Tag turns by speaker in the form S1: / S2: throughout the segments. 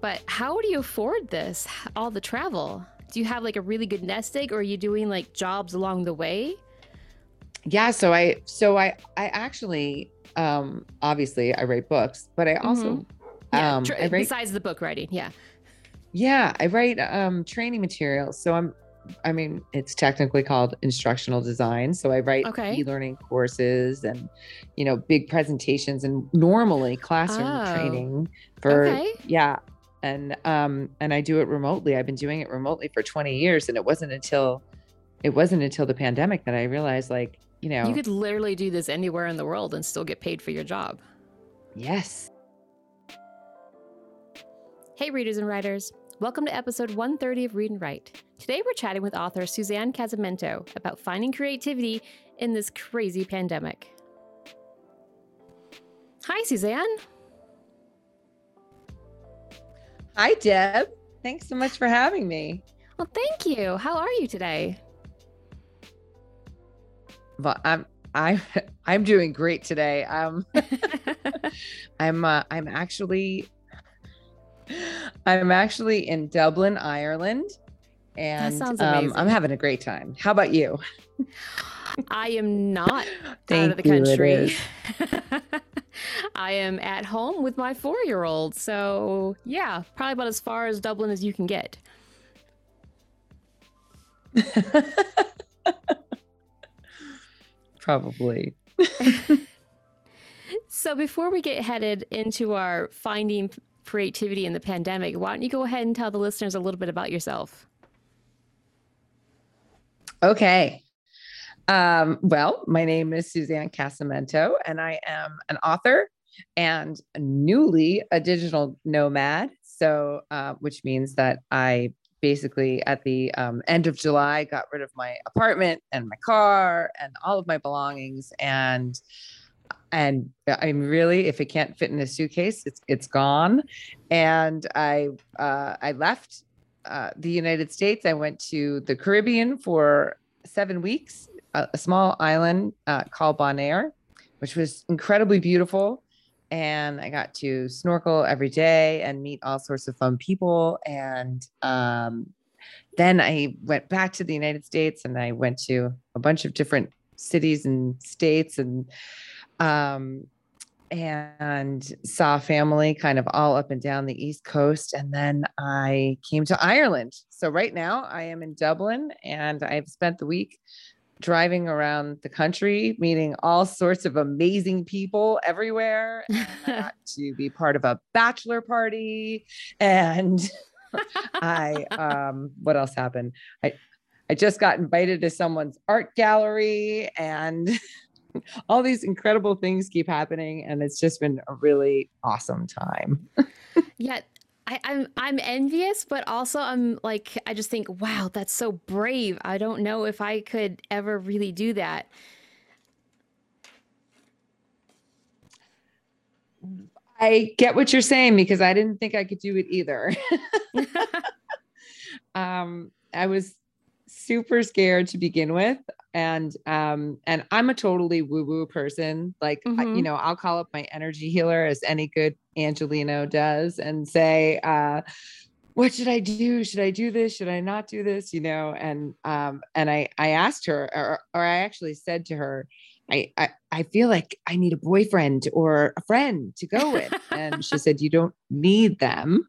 S1: But how do you afford this? All the travel? Do you have like a really good nest egg or are you doing like jobs along the way?
S2: Yeah, so I so I I actually um obviously I write books, but I also
S1: Mhm. Yeah,
S2: um write
S1: besides the book writing. Yeah.
S2: yeah, I write um training materials. So I'm I mean, it's technically called instructional design. So I write
S1: Okay.
S2: e-learning courses and you know, big presentations and normally classroom
S1: Oh.
S2: training for
S1: Okay.
S2: yeah. And um and I do it remotely. I've been doing it remotely for 20 years and it wasn't until it wasn't until the pandemic that I realized like, you know,
S1: You could literally do this anywhere in the world and still get paid for your job.
S2: yes.
S1: Hey, readers and writers. Welcome to episode 130 of Read and Write. Today we're chatting with author Suzanne Casamento about finding creativity in this crazy pandemic. Hi, Suzanne.
S2: Hi Deb. Thanks so much for having me.
S1: Well, thank you. How are you today?
S2: Well, I'm I'm I'm doing great today. Um I'm uh, I'm actually I'm actually in Dublin, Ireland. And
S1: sounds
S2: um. I'm having a great time. How about you?
S1: I am not
S2: Thank
S1: out of the country. I am at home with my four year old. So, yeah, probably about as far as Dublin as you can get.
S2: Probably.
S1: So, before we get headed into our finding creativity in the pandemic, why don't you go ahead and tell the listeners a little bit about yourself?
S2: Okay. Um, well, my name is Suzanne Casamento, and I am an author and newly a digital nomad. So, uh, which means that I basically at the um, end of July got rid of my apartment and my car and all of my belongings and and I'm really if it can't fit in a suitcase, it's it's gone. And I uh, I left uh, the United States. I went to the Caribbean for seven weeks, a, a small island uh, called Bonaire, which was incredibly beautiful. And I got to snorkel every day and meet all sorts of fun people. And um, then I went back to the United States and I went to a bunch of different cities and states and um, and saw family kind of all up and down the East Coast. And then I came to Ireland. So right now I am in Dublin and I've spent the week driving around the country, meeting all sorts of amazing people everywhere. And to be part of a bachelor party. And I um what else happened? I I just got invited to someone's art gallery and all these incredible things keep happening and it's just been a really awesome time
S1: Yeah, I, I'm I'm envious, but also I'm like I just think, wow, that's so brave. I don't know if I could ever really do that.
S2: i get what you're saying because i didn't think i could do it either um i was super scared to begin with. And um and i'm a totally woo woo person. Like I- you
S1: Mhm.
S2: know i'll call up my energy healer as any good angeleno does and say uh what should i do? Should i do this? Should i not do this? You know and um and i i asked her or, or i actually said to her I, I i feel like i need a boyfriend or a friend to go with. And she said you don't need them.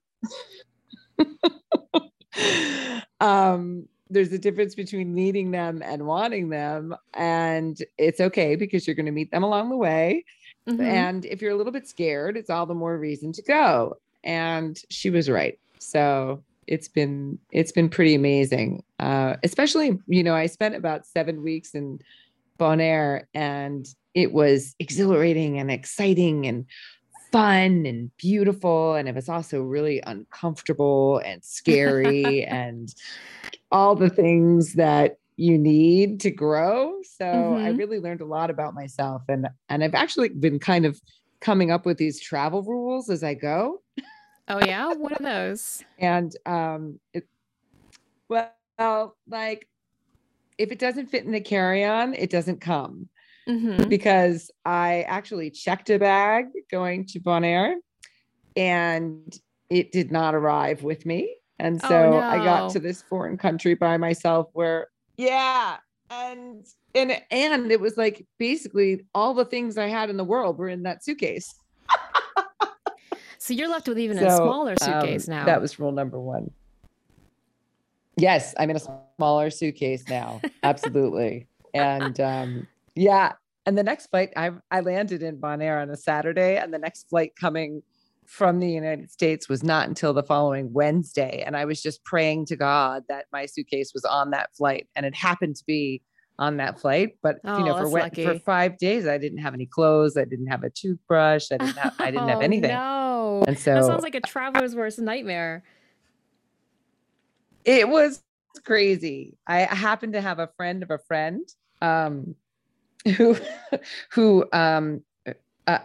S2: Um there's a difference between needing them and wanting them and it's okay because you're going to meet them along the way.
S1: Mhm.
S2: and if you're a little bit scared it's all the more reason to go. And she was right. So it's been it's been pretty amazing. Uh especially you know i spent about seven weeks in bonaire and it was exhilarating and exciting and fun and beautiful. And it was also really uncomfortable and scary and all the things that you need to grow so i
S1: Mhm.
S2: really learned a lot about myself and and i've actually been kind of coming up with these travel rules as i go
S1: oh yeah, what are those?
S2: and um it, well like if it doesn't fit in the carry-on it doesn't come
S1: hmm
S2: because I actually checked a bag going to Bonaire and it did not arrive with me. And
S1: Oh,
S2: so I got to this foreign country by myself where, yeah. And and and it was like basically all the things I had in the world were in that suitcase.
S1: So you're left with even a smaller suitcase
S2: um,
S1: now.
S2: That was rule number one. Yes, I'm in a smaller suitcase now. Absolutely. and um, yeah. And the next flight, I I landed in Bonaire on a Saturday, and the next flight coming from the United States was not until the following Wednesday. And I was just praying to God that my suitcase was on that flight, and it happened to be on that flight. But
S1: Oh,
S2: you know, for when- for five days, I didn't have any clothes. I didn't have a toothbrush. I didn't have I didn't have
S1: Oh,
S2: anything.
S1: No.
S2: And so
S1: that sounds like a traveler's worst nightmare.
S2: it was crazy. I happened to have a friend of a friend um, who who um, uh,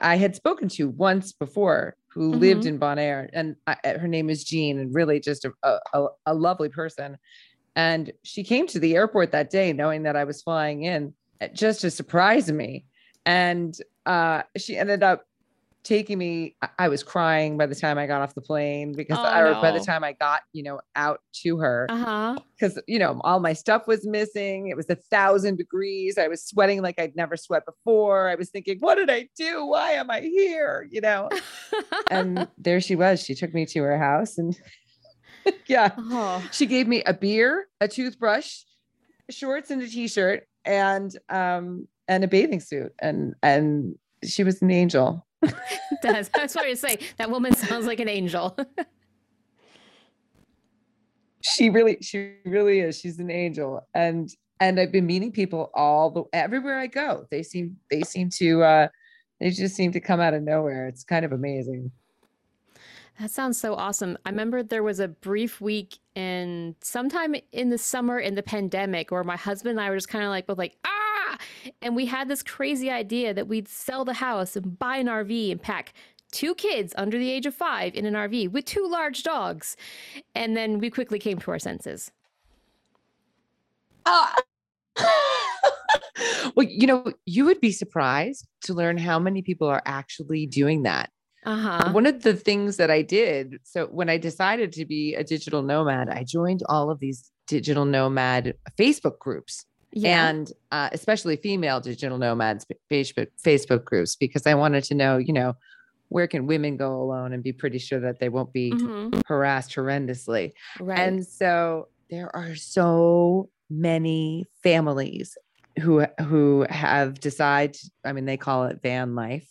S2: I had spoken to once before, who lived
S1: Mhm.
S2: in Bonaire, and I, uh, her name is Jean, and really just a, a, a, lovely person. And she came to the airport that day, knowing that I was flying in, uh, just to surprise me. And uh, she ended up taking me. I- I was crying by the time I got off the plane because,
S1: Oh,
S2: or by the time I got, you know, out to her.
S1: Uh huh.
S2: because you know all my stuff was missing. It was a thousand degrees. I was sweating like i'd never sweat before. I was thinking what did i do? Why am i here? You know? And there she was. She took me to her house and yeah.
S1: Oh,
S2: she gave me a beer a toothbrush shorts and a t-shirt and um and a bathing suit. And and she was an angel
S1: that's what I say. That woman sounds like an angel.
S2: she really she really is she's an angel and and i've been meeting people all the everywhere i go they seem they seem to uh they just seem to come out of nowhere it's kind of amazing
S1: That sounds so awesome. I remember there was a brief week in sometime in the summer in the pandemic where my husband and I were just kind of like both like ah, and we had this crazy idea that we'd sell the house and buy an RV and pack two kids under the age of five in an RV with two large dogs, and then we quickly came to our senses.
S2: Ah. well you know you would be surprised to learn how many people are actually doing that
S1: Uh huh.
S2: one of the things that I did, so when I decided to be a digital nomad, I joined all of these digital nomad Facebook groups
S1: Yeah.
S2: and uh, especially female digital nomads Facebook Facebook groups because I wanted to know, you know, where can women go alone and be pretty sure that they won't be
S1: Mhm.
S2: harassed horrendously.
S1: Right.
S2: And so there are so many families who who have decided, I mean, they call it van life,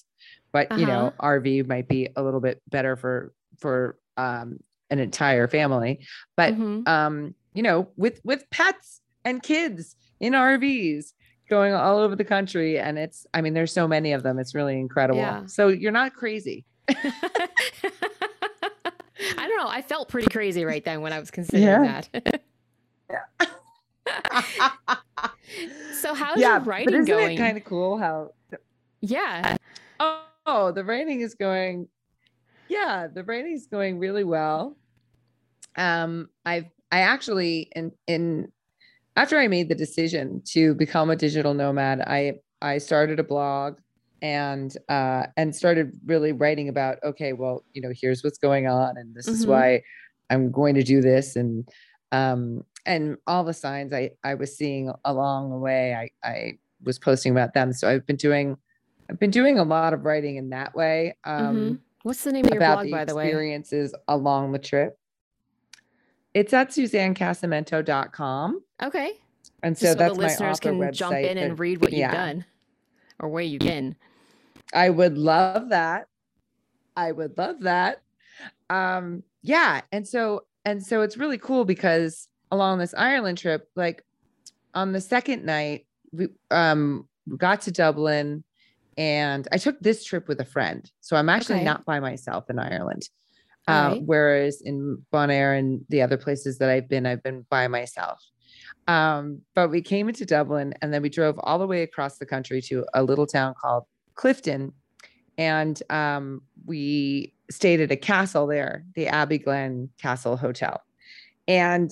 S2: but you know, RV might be a little bit better for for um, an entire family. But
S1: Mhm.
S2: um, you know, with with pets and kids in RVs going all over the country, and it's, I mean, there's so many of them. It's really incredible.
S1: Yeah.
S2: So you're not crazy.
S1: I don't know. I felt pretty crazy right then when I was considering that. Yeah. So how's your
S2: but
S1: writing
S2: isn't
S1: going?
S2: it kind of cool how
S1: yeah.
S2: Oh, the writing is going. Yeah, the writing is going really well. Um, I've I actually in in after I made the decision to become a digital nomad, I I started a blog and uh and started really writing about okay, well, you know, here's what's going on and this is
S1: Mhm.
S2: why I'm going to do this and um and all the signs I I was seeing along the way, I I was posting about them. So I've been doing I've been doing a lot of writing in that way um,
S1: Mhm. What's the name of your blog,
S2: the
S1: by the way?
S2: experiences along the trip. It's at suzannecasamento.com.
S1: Okay.
S2: And so
S1: so,
S2: that's
S1: the listeners can
S2: website.
S1: jump in and read what
S2: yeah.
S1: you've done or where you've been.
S2: I would love that. I would love that. Um, yeah. And so, and so it's really cool because along this Ireland trip, like on the second night, we um got to Dublin and I took this trip with a friend. So I'm actually
S1: Okay.
S2: not by myself in Ireland. Uh,
S1: right.
S2: Whereas in Bonaire and the other places that I've been, I've been by myself. Um, but we came into Dublin and then we drove all the way across the country to a little town called Clifden. And um, we stayed at a castle there, the Abbey Glen Castle Hotel. And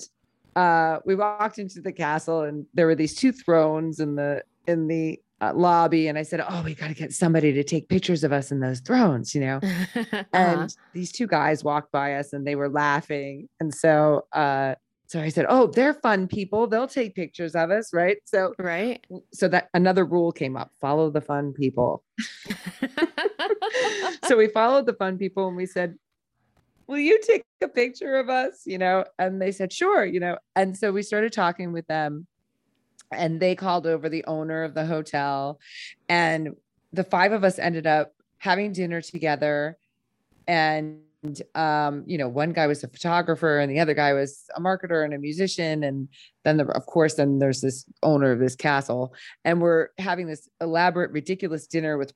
S2: uh, we walked into the castle and there were these two thrones in the in the uh, lobby and I said, Oh, we got to get somebody to take pictures of us in those thrones, you know?
S1: uh-huh.
S2: And these two guys walked by us and they were laughing. And so, uh, so I said, Oh, they're fun people. They'll take pictures of us. Right. So,
S1: right.
S2: so that another rule came up follow the fun people. so we followed the fun people and we said, Will you take a picture of us? You know, and they said, Sure, you know. And so we started talking with them and they called over the owner of the hotel. And the five of us ended up having dinner together. And um, you know, one guy was a photographer and the other guy was a marketer and a musician. And then, the, of course, then there's this owner of this castle, and we're having this elaborate, ridiculous dinner with,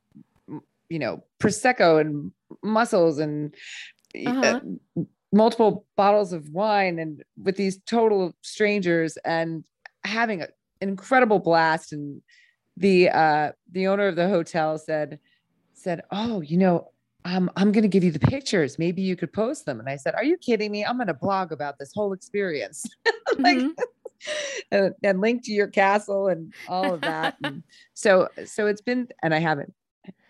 S2: you know, prosecco and mussels and
S1: Uh-huh.
S2: uh, multiple bottles of wine, and with these total strangers, and having a, incredible blast. And the uh, the owner of the hotel said said, "Oh, you know." um, I'm going to give you the pictures. Maybe you could post them. And I said, Are you kidding me? I'm going to blog about this whole experience. like,
S1: Mhm.
S2: and, and link to your castle and all of that. and so, so it's been, and I haven't,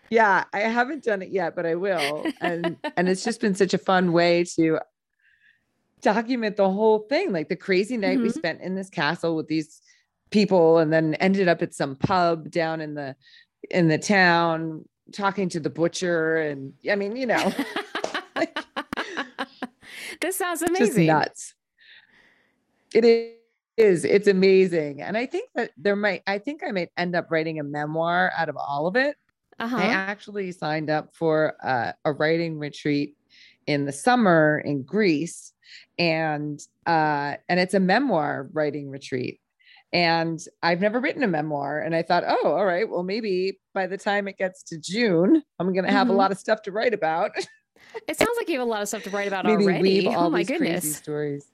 S2: yeah, I haven't done it yet, but I will. And, and it's just been such a fun way to document the whole thing. Like the crazy night we
S1: Mhm.
S2: spent in this castle with these people and then ended up at some pub down in the, in the town talking to the butcher. And I mean, you know,
S1: this sounds
S2: just
S1: amazing.
S2: nuts. It is. It's amazing. And I think that there might, I think I might end up writing a memoir out of all of it.
S1: Uh-huh.
S2: I actually signed up for uh, a writing retreat in the summer in Greece. And uh, and it's a memoir writing retreat. And I've never written a memoir. And I thought, oh, all right, well, maybe by the time it gets to June, I'm gonna have
S1: Mhm.
S2: a lot of stuff to write about.
S1: It sounds like you have a lot of stuff to write about
S2: maybe
S1: already. oh my
S2: these crazy
S1: goodness.
S2: stories.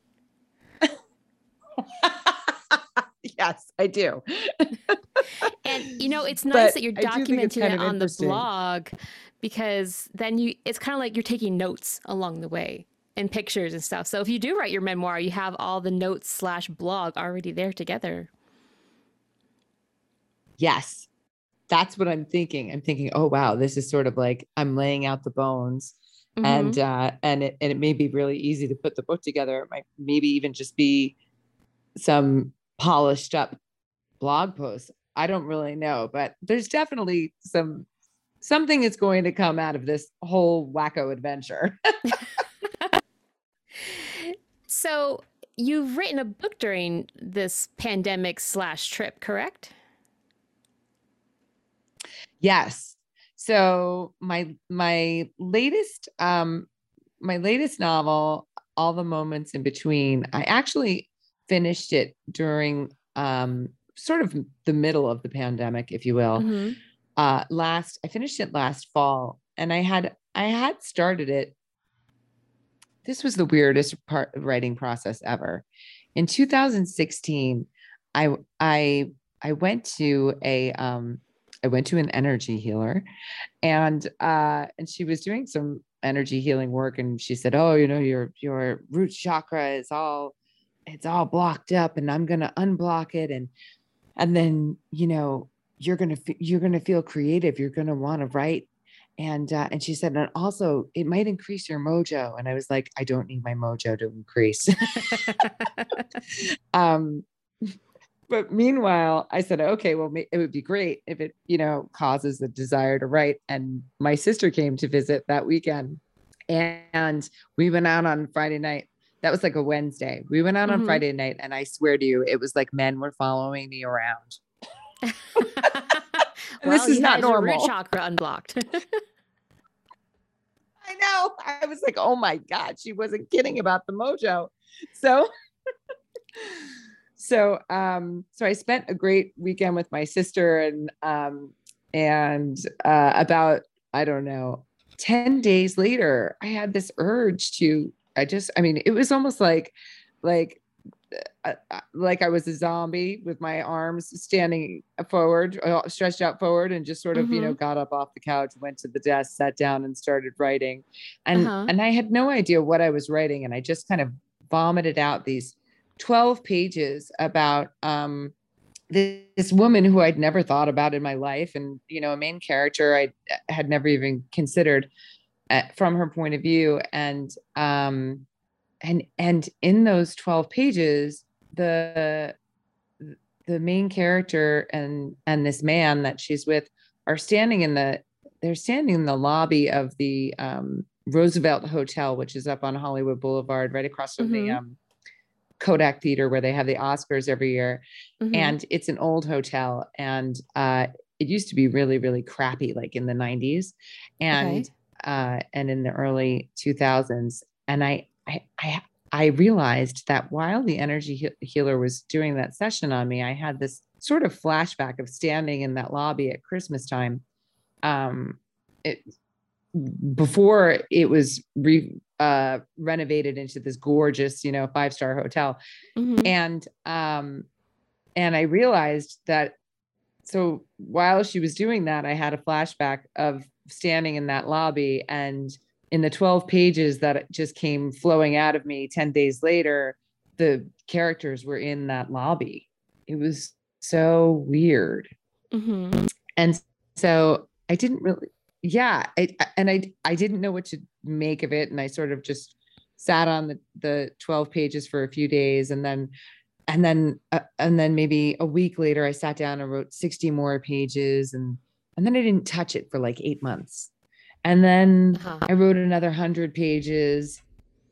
S2: yes, I do.
S1: And you know, it's
S2: But
S1: nice that you're
S2: I do think it's
S1: documenting it on the blog because then you it's kind of like you're taking notes along the way and pictures and stuff. So if you do write your memoir, you have all the notes slash blog already there together.
S2: Yes. That's what I'm thinking. I'm thinking, oh wow, this is sort of like I'm laying out the bones
S1: Mhm.
S2: and uh and it and it may be really easy to put the book together. It might maybe even just be some polished up blog posts. I don't really know, but there's definitely some something is going to come out of this whole wacko adventure.
S1: so you've written a book during this pandemic slash trip, correct?
S2: Yes. So my my latest um my latest novel, All the Moments in Between, I actually finished it during um sort of the middle of the pandemic, if you will.
S1: Mhm.
S2: Uh last I finished it last fall and I had I had started it. This was the weirdest part of writing process ever. In 2016, I I I went to a um I went to an energy healer and uh and she was doing some energy healing work and she said, "Oh, you know, your your root chakra is all it's all blocked up and I'm going to unblock it and and then, you know, you're going to you're going to feel creative. You're going to want to write." And uh, and she said, and also it might increase your mojo. And I was like, I don't need my mojo to increase. um but meanwhile i said okay well it would be great if it you know causes a desire to write and my sister came to visit that weekend and we went out on friday night that was like a wednesday we went out on
S1: Mhm.
S2: friday night and i swear to you it was like men were following me around
S1: well,
S2: is not
S1: your root
S2: normal.
S1: chakra unblocked.
S2: i know i was like oh my god she wasn't kidding about the mojo so so um so i spent a great weekend with my sister and um and uh about i don't know 10 days later i had this urge to i just i mean it was almost like like uh, uh, like i was a zombie with my arms standing forward uh, stretched out forward and just sort of you know got up off the couch went to the desk sat down and started writing. And
S1: Uh-huh.
S2: and i had no idea what i was writing and i just kind of vomited out these 12 pages about um this woman who I'd never thought about in my life, and you know, a main character I had never even considered uh, from her point of view, and um, and and in those twelve pages, the the main character and and this man that she's with are standing in the they're standing in the lobby of the um, Roosevelt Hotel, which is up on Hollywood Boulevard, right across from mm-hmm. the um, Kodak Theater where they have the Oscars every year. Mm-hmm. And it's an old hotel. And uh, it used to be really, really crappy, like in the 90s and okay. uh, and in the early 2000s. And I, I, I, I realized that while the energy healer was doing that session on me, I had this sort of flashback of standing in that lobby at Christmas time. Um, it, before it was re, uh, renovated into this gorgeous, you know, five star hotel. Mm-hmm. And um, and I realized that. So while she was doing that, I had a flashback of standing in that lobby and in the 12 pages that just came flowing out of me 10 days later, the characters were in that lobby. It was so weird. Mm-hmm. And so I didn't really yeah, I, and I I didn't know what to make of it, and I sort of just sat on the the twelve pages for a few days, and then and then uh, and then maybe a week later, I sat down and wrote sixty more pages, and and then I didn't touch it for like eight months, and then uh-huh. I wrote another hundred pages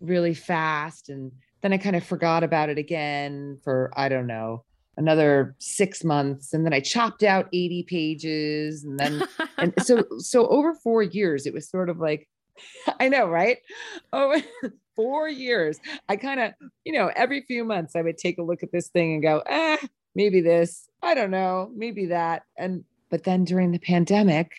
S2: really fast, and then I kind of forgot about it again for I don't know another six months and then i chopped out 80 pages and then and so so over four years it was sort of like i know right? Oh four years. I kind of you know every few months i would take a look at this thing and go ah maybe this. I don't know. Maybe that. And but then during the pandemic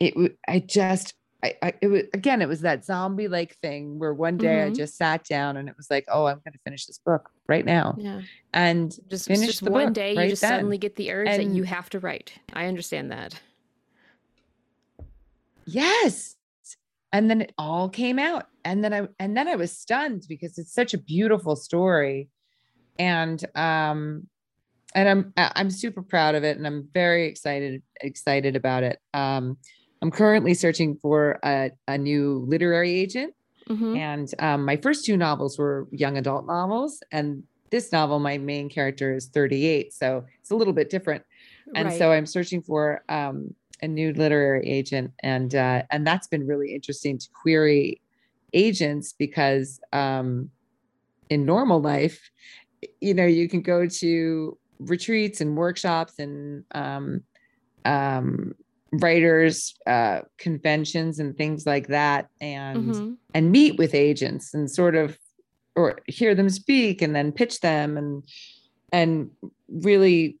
S2: it i just I, I, it was again it was that zombie like thing where one day mm-hmm. I just sat down and it was like oh I'm going to finish this book right now. Yeah. And
S1: just finish just one day right you just then. suddenly get the urge and, that you have to write. I understand that.
S2: Yes! And then it all came out and then I and then I was stunned because it's such a beautiful story. And um and I'm I'm super proud of it and I'm very excited excited about it. Um I'm currently searching for a, a new literary agent. Mm-hmm. And um, my first two novels were young adult novels. And this novel, my main character is 38. So it's a little bit different. And right. so I'm searching for um, a new literary agent. And, uh, and that's been really interesting to query agents because um, in normal life, you know, you can go to retreats and workshops and um, um, writers uh, conventions and things like that and mm-hmm. and meet with agents and sort of or hear them speak and then pitch them and and really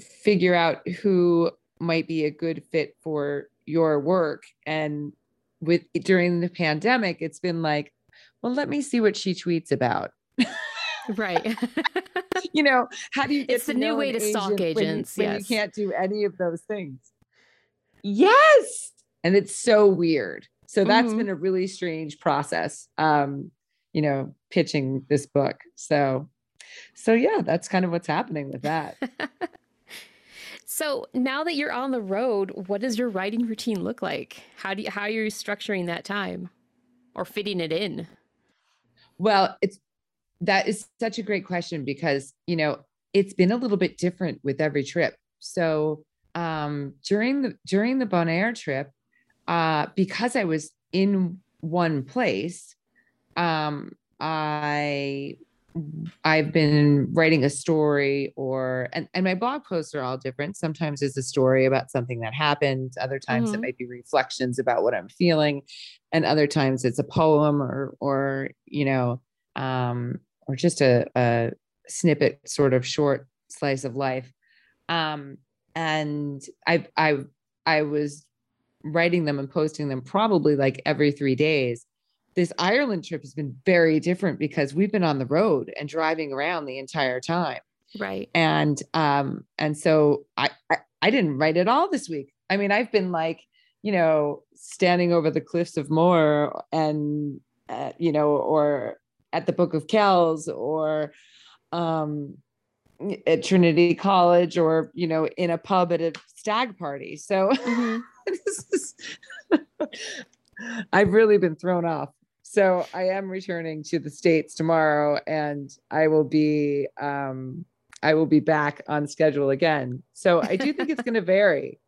S2: figure out who might be a good fit for your work and with during the pandemic it's been like well let me see what she tweets about
S1: right
S2: you know how do you
S1: it's a new way to stalk agents
S2: when,
S1: yes.
S2: when you can't do any of those things Yes. And it's so weird. So that's mm-hmm. been a really strange process. Um, you know, pitching this book. So so yeah, that's kind of what's happening with that.
S1: so now that you're on the road, what does your writing routine look like? How do you, how are you structuring that time or fitting it in?
S2: Well, it's that is such a great question because, you know, it's been a little bit different with every trip. So um, during the during the Bonaire trip, uh, because I was in one place, um, I I've been writing a story or and, and my blog posts are all different. Sometimes it's a story about something that happened, other times mm-hmm. it might be reflections about what I'm feeling, and other times it's a poem or or you know, um, or just a, a snippet sort of short slice of life. Um, and I I I was writing them and posting them probably like every 3 days. This Ireland trip has been very different because we've been on the road and driving around the entire time.
S1: Right.
S2: And um and so I I, I didn't write at all this week. I mean, I've been like, you know, standing over the cliffs of Moher and uh, you know, or at the Book of Kells or um at Trinity College or, you know, in a pub at a stag party. So mm-hmm. is, I've really been thrown off. So I am returning to the States tomorrow and I will be, um, I will be back on schedule again. So I do think it's going to vary.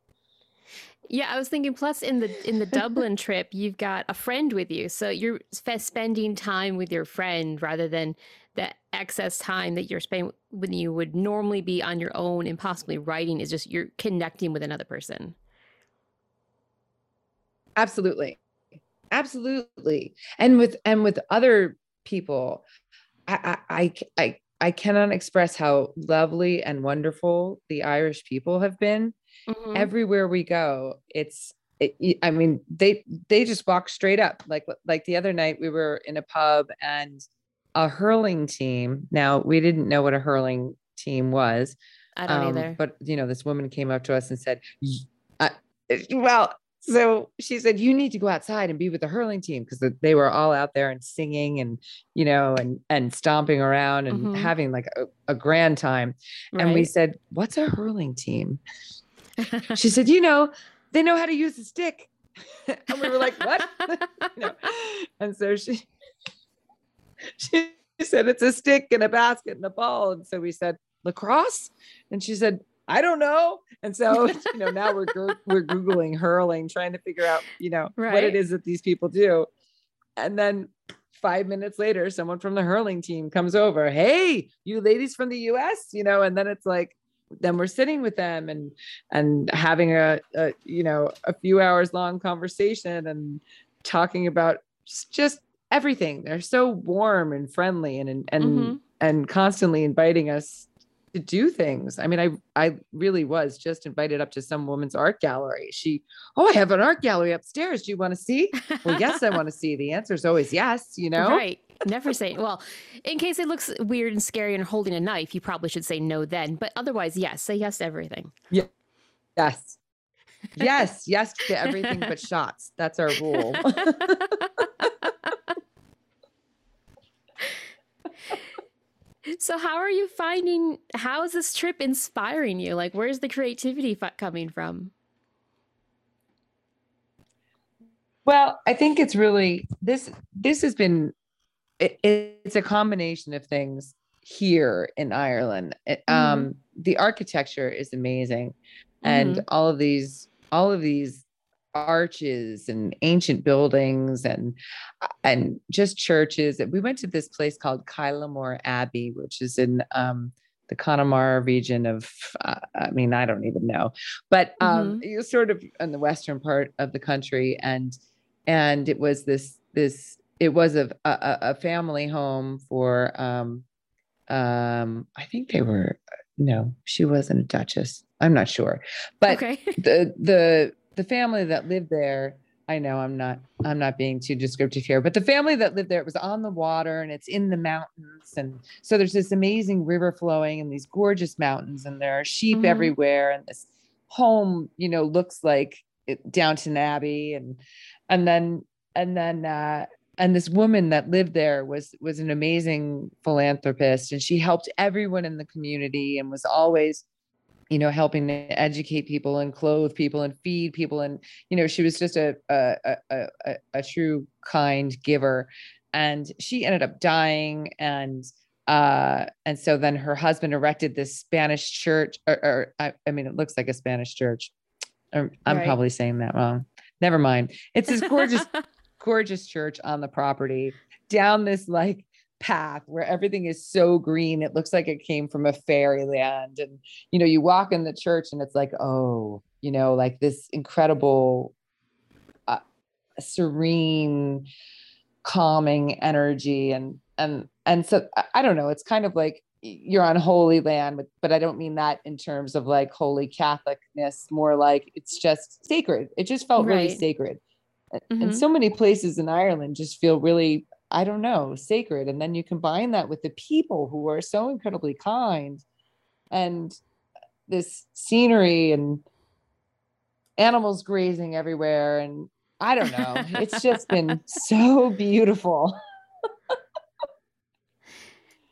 S1: Yeah, I was thinking. Plus, in the in the Dublin trip, you've got a friend with you, so you're spending time with your friend rather than the excess time that you're spending when you would normally be on your own and possibly writing. Is just you're connecting with another person.
S2: Absolutely, absolutely, and with and with other people, I I I, I, cannot express how lovely and wonderful the Irish people have been mm-hmm. everywhere we go it's it, i mean they they just walk straight up like like the other night we were in a pub and a hurling team now we didn't know what a hurling team was
S1: i don't um, either
S2: but you know this woman came up to us and said uh, well so she said you need to go outside and be with the hurling team because they were all out there and singing and you know and and stomping around and mm-hmm. having like a, a grand time right. and we said what's a hurling team she said, you know, they know how to use a stick. and we were like, what? you know? And so she she said it's a stick and a basket and a ball. And so we said, lacrosse? And she said, I don't know. And so, you know, now we're we're googling hurling, trying to figure out, you know, right. what it is that these people do. And then five minutes later, someone from the hurling team comes over. Hey, you ladies from the US, you know, and then it's like, then we're sitting with them and and having a, a you know a few hours long conversation and talking about just everything they're so warm and friendly and and mm-hmm. and constantly inviting us to do things i mean i i really was just invited up to some woman's art gallery she oh i have an art gallery upstairs do you want to see well yes i want to see the answer is always yes you know
S1: right Never say, well, in case it looks weird and scary and holding a knife, you probably should say no then. But otherwise, yes, say yes to everything.
S2: Yeah. Yes. Yes. yes to everything but shots. That's our rule.
S1: so, how are you finding, how is this trip inspiring you? Like, where's the creativity coming from?
S2: Well, I think it's really this this has been it, it's a combination of things here in Ireland. It, mm-hmm. Um, the architecture is amazing, mm-hmm. and all of these, all of these arches and ancient buildings and and just churches. We went to this place called Kylemore Abbey, which is in um, the Connemara region of, uh, I mean, I don't even know, but um, mm-hmm. you're sort of in the western part of the country, and and it was this this it was a, a, a family home for um um I think they were no, she wasn't a duchess. I'm not sure. But okay. the the the family that lived there, I know I'm not I'm not being too descriptive here, but the family that lived there it was on the water and it's in the mountains and so there's this amazing river flowing and these gorgeous mountains and there are sheep mm-hmm. everywhere and this home, you know, looks like Downton Abbey and and then and then uh and this woman that lived there was was an amazing philanthropist and she helped everyone in the community and was always you know helping to educate people and clothe people and feed people and you know she was just a a a, a, a true kind giver. And she ended up dying and uh and so then her husband erected this spanish church or, or I, I, mean it looks like a spanish church. I'm, I'm right. probably saying that wrong. Never mind. It's this gorgeous gorgeous church on the property. Down this like path where everything is so green it looks like it came from a fairyland and you know you walk in the church and it's like oh you know like this incredible uh, serene calming energy and and and so I don't know it's kind of like you're on holy land but I don't mean that in terms of like holy catholicness more like it's just sacred it just felt right. really sacred Mm-hmm. And so many places in Ireland just feel really, I don't know, sacred. And then you combine that with the people who are so incredibly kind and this scenery and animals grazing everywhere. And I don't know, it's just been so beautiful.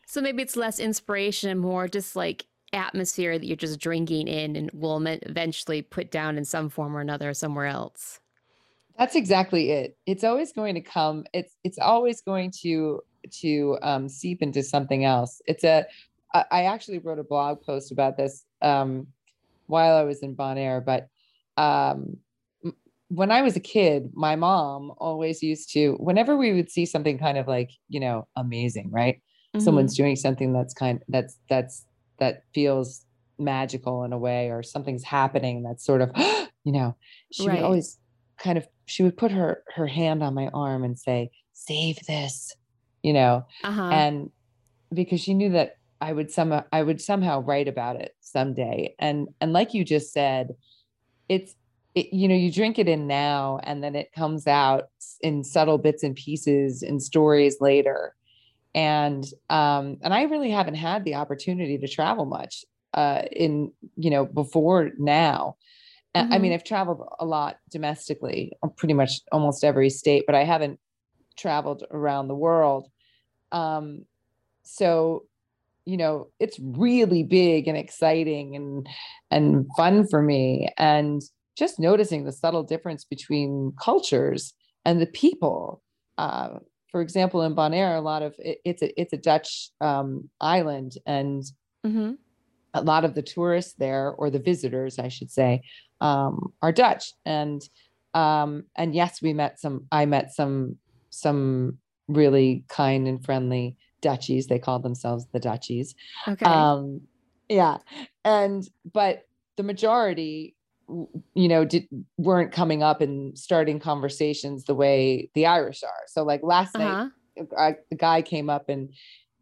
S1: so maybe it's less inspiration and more just like atmosphere that you're just drinking in and will eventually put down in some form or another somewhere else.
S2: That's exactly it. It's always going to come. It's it's always going to to um, seep into something else. It's a. I actually wrote a blog post about this um, while I was in Bonaire, but um, when I was a kid, my mom always used to, whenever we would see something kind of like, you know, amazing, right? Mm-hmm. Someone's doing something that's kind that's that's that feels magical in a way, or something's happening that's sort of, you know, she right. would always kind of she would put her her hand on my arm and say, "Save this," you know, uh-huh. and because she knew that I would somehow I would somehow write about it someday, and and like you just said, it's it, you know you drink it in now and then it comes out in subtle bits and pieces in stories later. And um and i really haven't had the opportunity to travel much uh in you know before now mm-hmm. i mean i've traveled a lot domestically uh, pretty much almost every state but i haven't traveled around the world um so you know it's really big and exciting and and fun for me and just noticing the subtle difference between cultures and the people. Uh, for example, in Bonaire, a lot of it, it's a it's a Dutch um, island, and mm-hmm. a lot of the tourists there, or the visitors, I should say, um, are Dutch. And um, and yes, we met some. I met some some really kind and friendly Dutchies. They call themselves the Dutchies. Okay. Um, yeah, and but the majority you know did, weren't coming up and starting conversations the way the irish are so like last uh-huh. night a, a guy came up and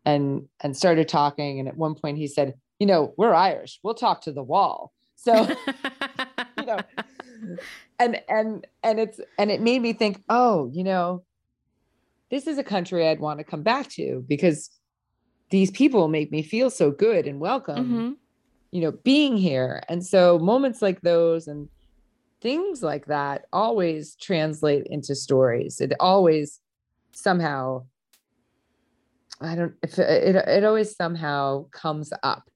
S2: and and started talking and at one point he said you know we're irish we'll talk to the wall so know and and and it's and it made me think oh you know this is a country i'd want to come back to because these people make me feel so good and welcome mm-hmm you know, being here. And so moments like those and things like that always translate into stories. It always somehow I don't if it, it always somehow comes up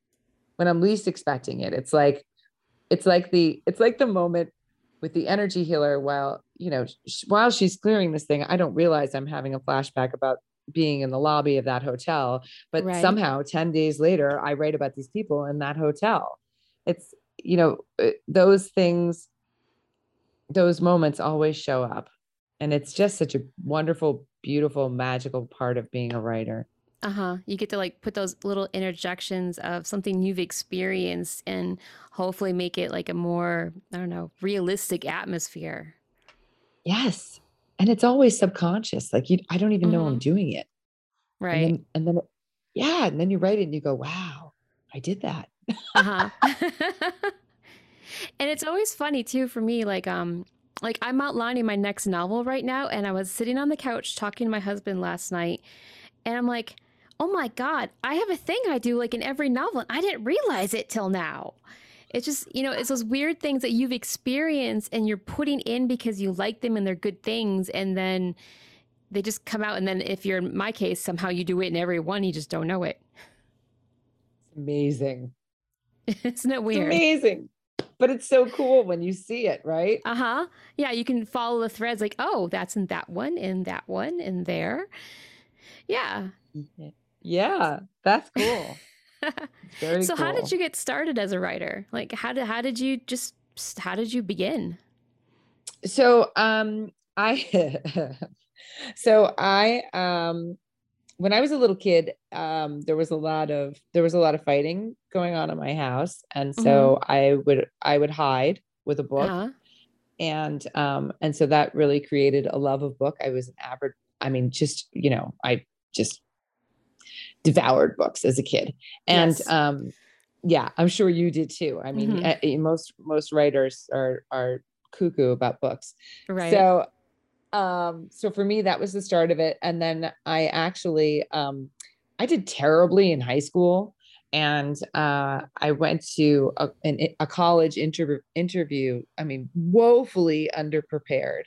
S2: when I'm least expecting it. It's like it's like the it's like the moment with the energy healer while you know while she's clearing this thing i don't realize i'm having a flashback about being in the lobby of that hotel but right. somehow 10 days later i write about these people in that hotel. It's you know uh, those things those moments always show up. And it's just such a wonderful beautiful magical part of being a writer
S1: uh-huh. You get to like put those little interjections of something you've experienced and hopefully make it like a more i don't know realistic atmosphere.
S2: Yes. And it's always subconscious. Like you i don't even mm-hmm. know i'm mm-hmm. doing it.
S1: Right.
S2: and then, and then yeah and then you write it and you go wow i did that. Uh-huh.
S1: And it's always funny too for me like um like i'm outlining my next novel right now and i was sitting on the couch talking to my husband last night and i'm like oh my god i have a thing i do like in every novel and i didn't realize it till now it's just, you know, it's those weird things that you've experienced and you're putting in because you like them and they're good things. And then they just come out. And then if you're in my case, somehow you do it in every one, you just don't know it.
S2: It's amazing.
S1: Isn't it weird?
S2: It's amazing. But it's so cool when you see it, right?
S1: Uh huh. Yeah, you can follow the threads like, oh, that's in that one, in that one, in there. Yeah.
S2: Yeah, that's cool.
S1: Very so cool. how did you get started as a writer? Like how did how did you just how did you begin?
S2: So um I so I um when I was a little kid, um, there was a lot of there was a lot of fighting going on in my house, and so mm-hmm. I would I would hide with a book, uh-huh. and um, and so that really created a love of book. I was an avid, I mean, just you know, I just devoured books as a kid. And yes. um, yeah, I'm sure you did too. I mean, mm-hmm. most most writers are are cuckoo about books. Right. So um so for me that was the start of it and then I actually um I did terribly in high school and uh, I went to a, an, a college interview. Interview. I mean, woefully underprepared,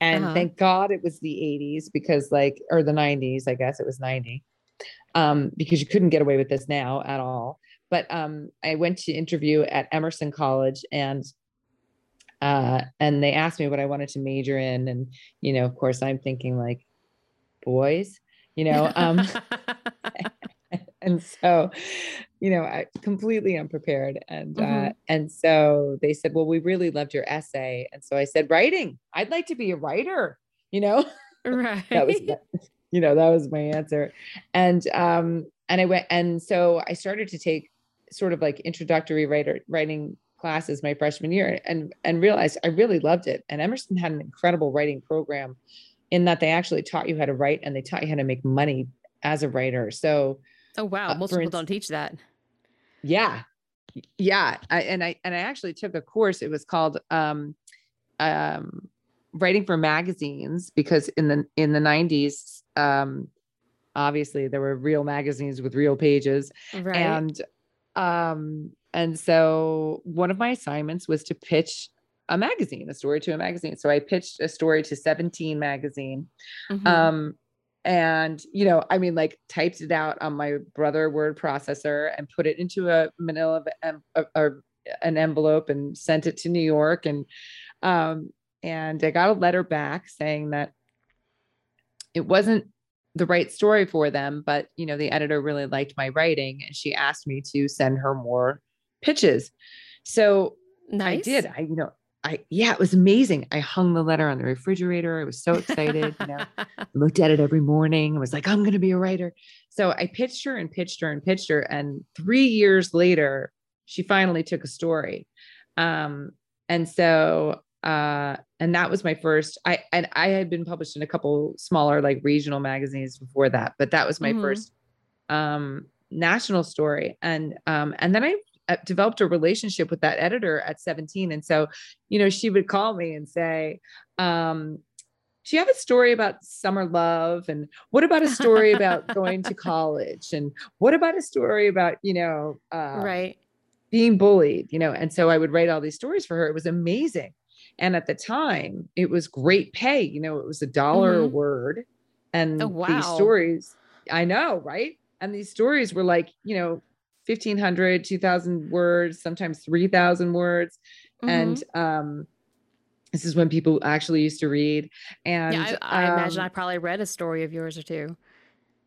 S2: and uh-huh. thank God it was the '80s because, like, or the '90s. I guess it was '90 um, because you couldn't get away with this now at all. but um, I went to interview at Emerson College and uh, and they asked me what I wanted to major in. And, you know, of course I'm thinking like boys, you know, um, and so, you know, I completely unprepared. And, uh,
S1: Mhm.
S2: uh, and so they said, well, we really loved your essay. And so I said, writing, I'd like to be a writer, you know,
S1: right.
S2: that was, you know, that was my answer. And, um, and I went, and so I started to take sort of like introductory writer writing classes my freshman year and, and realized I really loved it. And Emerson had an incredible writing program in that they actually taught you how to write and they taught you how to make money as a writer. So,
S1: oh wow,
S2: uh,
S1: most people don't teach that.
S2: yeah yeah I, and i and i actually took a course it was called um um writing for magazines because in the in the 90s um obviously there were real magazines with real pages
S1: Right.
S2: and um and so one of my assignments was to pitch a magazine a story to a magazine so i pitched a story to 17 magazine
S1: Mhm.
S2: um and you know i mean like typed it out on my brother word processor and put it into a manila a- a- an envelope and sent it to new york and um and i got a letter back saying that it wasn't the right story for them but you know the editor really liked my writing and she asked me to send her more pitches so
S1: nice.
S2: I did. I, you know, I, yeah, it was amazing. I hung the letter on the refrigerator. I was so excited, you know, looked at it every morning. I was like, I'm going to be a writer. So I pitched her and pitched her and pitched her. And three years later, she finally took a story. Um, and so, uh, and that was my first, I, and I had been published in a couple smaller, like regional magazines before that, but that was my
S1: Mhm.
S2: first, um, national story. And, um, and then I uh, developed a relationship with that editor at 17 and so you know she would call me and say um do you have a story about summer love and what about a story about going to college and what about a story about you know uh,
S1: right.
S2: being bullied you know and so i would write all these stories for her it was amazing and at the time it was great pay you know it was a dollar a
S1: Mhm.
S2: word. And
S1: Oh,
S2: these stories i know right? And these stories were like you know 1500 2000 words sometimes 3000 words.
S1: Mhm.
S2: and um this is when people actually used to read. And
S1: yeah, I, I imagine
S2: um,
S1: I probably read a story of yours or two.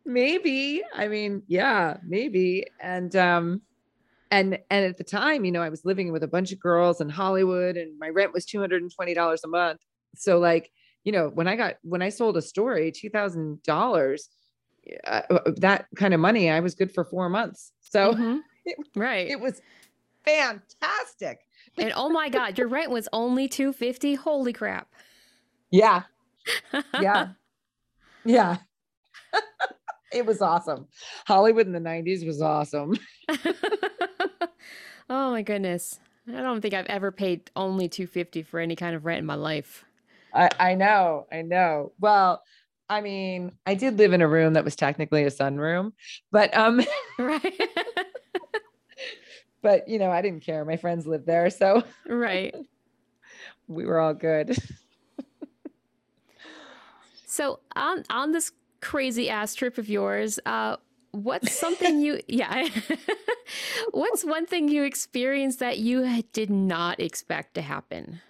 S2: maybe. I mean yeah maybe. And um and and at the time you know i was living with a bunch of girls in hollywood and my rent was $220 a month so like you know when i got when i sold a story $2000 uh, that kind of money i was good for four months so
S1: Mhm.
S2: it-
S1: right.
S2: it was fantastic
S1: and oh my god, your rent was only 250. Holy crap.
S2: yeah yeah yeah it was awesome hollywood in the 90s was awesome
S1: oh my goodness. I don't think I've ever paid only 250 for any kind of rent in my life.
S2: I, I know, I know. Well, I mean, I did live in a room that was technically a sunroom, but um,
S1: Right.
S2: but you know, I didn't care. My friends lived there, so
S1: right.
S2: we were all good.
S1: So on on this crazy ass trip of yours, uh what's something you yeah. what's one thing you experienced that you did not expect to happen?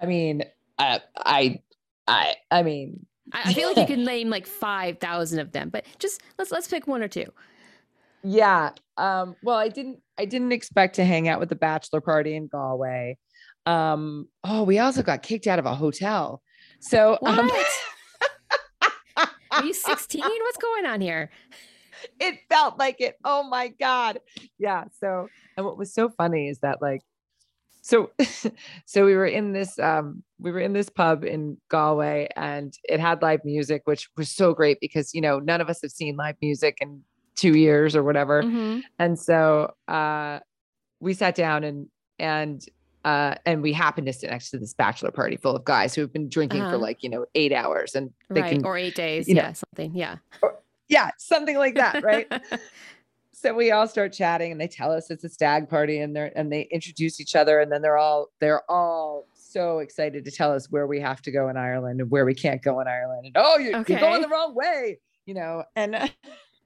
S2: I mean, I, I, I, I mean,
S1: I, I feel like you can name like 5,000 of them, but just let's let's pick one or two.
S2: yeah. Um, well, I didn't, I didn't expect to hang out with the bachelor party in Galway. Um, oh, we also got kicked out of a hotel. So, um,
S1: What? Are you 16? What's going on here?
S2: it felt like it. Oh my God. Yeah. So, and what was so funny is that like, so, so we were in this, um, we were in this pub in Galway and it had live music, which was so great because, you know, none of us have seen live music in two years or whatever.
S1: Mhm.
S2: And so, uh, we sat down and, and, uh, and we happened to sit next to this bachelor party full of guys who have been drinking for
S1: Uh-huh.
S2: like, you know, eight hours and they
S1: Right.
S2: can,
S1: or eight days.
S2: you know,
S1: yeah. Something. Yeah.
S2: yeah, something like that. Right. so we all start chatting and they tell us it's a stag party and they're and they introduce each other and then they're all they're all so excited to tell us where we have to go in Ireland and where we can't go in Ireland and oh you, you're going the wrong way you know and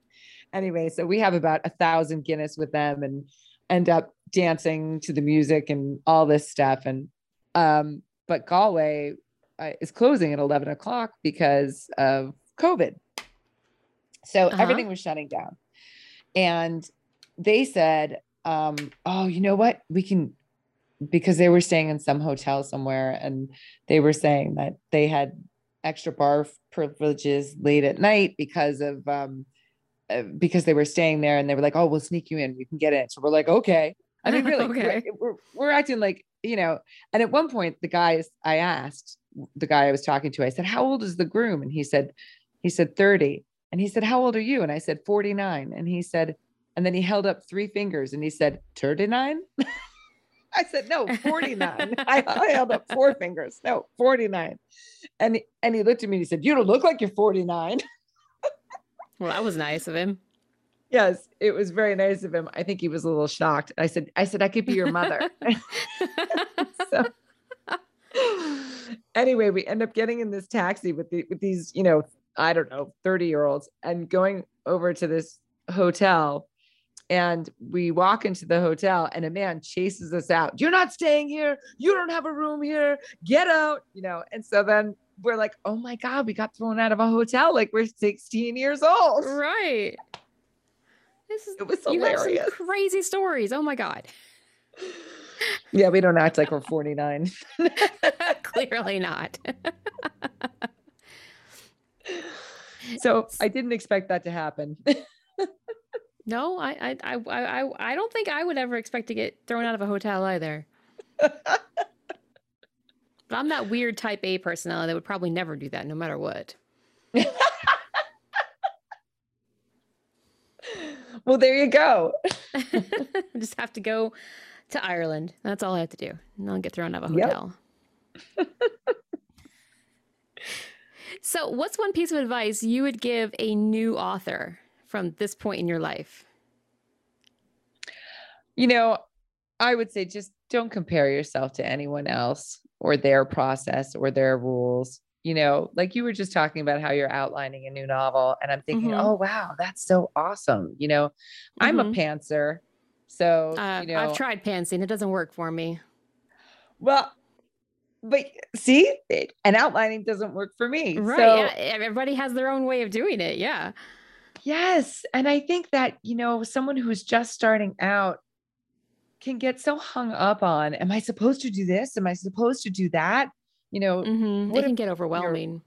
S2: anyway, so we have about a thousand Guinness with them and end up dancing to the music and all this stuff. And um, but Galway uh, is closing at 11 o'clock because of COVID. So
S1: Uh-huh.
S2: everything was shutting down. And they said, um, oh, you know what? We can, because they were staying in some hotel somewhere and they were saying that they had extra bar privileges late at night because of, um, uh, because they were staying there and they were like, oh, we'll sneak you in. You can get in. So we're like, okay. I mean, really, we're- we're, we're acting like, you know, and at one point, the guys I asked, the guy I was talking to, I said, How old is the groom? And he said, he said 30. And he said, How old are you? And I said, 49. And he said, and then he held up three fingers and he said, 39. I said, no, 49. I, I held up four fingers. No, 49. And, and he looked at me and he said, You don't look like you're 49.
S1: Well, that was nice of him.
S2: yes, it was very nice of him. I think he was a little shocked. I said, I said, I could be your mother. so anyway, we end up getting in this taxi with the with these, you know, I don't know, 30 year olds and going over to this hotel. And we walk into the hotel and a man chases us out. You're not staying here. You don't have a room here. Get out, you know. And so then we're like, oh my God, we got thrown out of a hotel like we're 16 years old.
S1: right. This is
S2: It was hilarious.
S1: crazy stories. Oh my god.
S2: Yeah, we don't act like we're 49.
S1: Clearly not.
S2: So I didn't expect that to happen.
S1: No, I, I, I, I- I don't think I would ever expect to get thrown out of a hotel either. But I'm that weird type A personality that would probably never do that, no matter what.
S2: well, there you go.
S1: Just have to go to Ireland. That's all I have to do. And I'll get thrown out of a
S2: Yep.
S1: hotel. so, what's one piece of advice you would give a new author from this point in your life?
S2: You know, I would say just don't compare yourself to anyone else or their process or their rules. You know, like you were just talking about how you're outlining a new novel, and I'm thinking,
S1: Mhm.
S2: oh, wow, that's so awesome. You know, I'm a
S1: Mhm.
S2: pantser. So,
S1: Uh,
S2: you know,
S1: I've tried pantsing, it doesn't work for me.
S2: well, but see, it, and outlining doesn't work for me.
S1: Right.
S2: So,
S1: yeah, everybody has their own way of doing it. Yeah.
S2: Yes. And I think that, you know, someone who's just starting out can get so hung up on, am I supposed to do this? Am I supposed to do that? You know,
S1: hmm It can get overwhelming.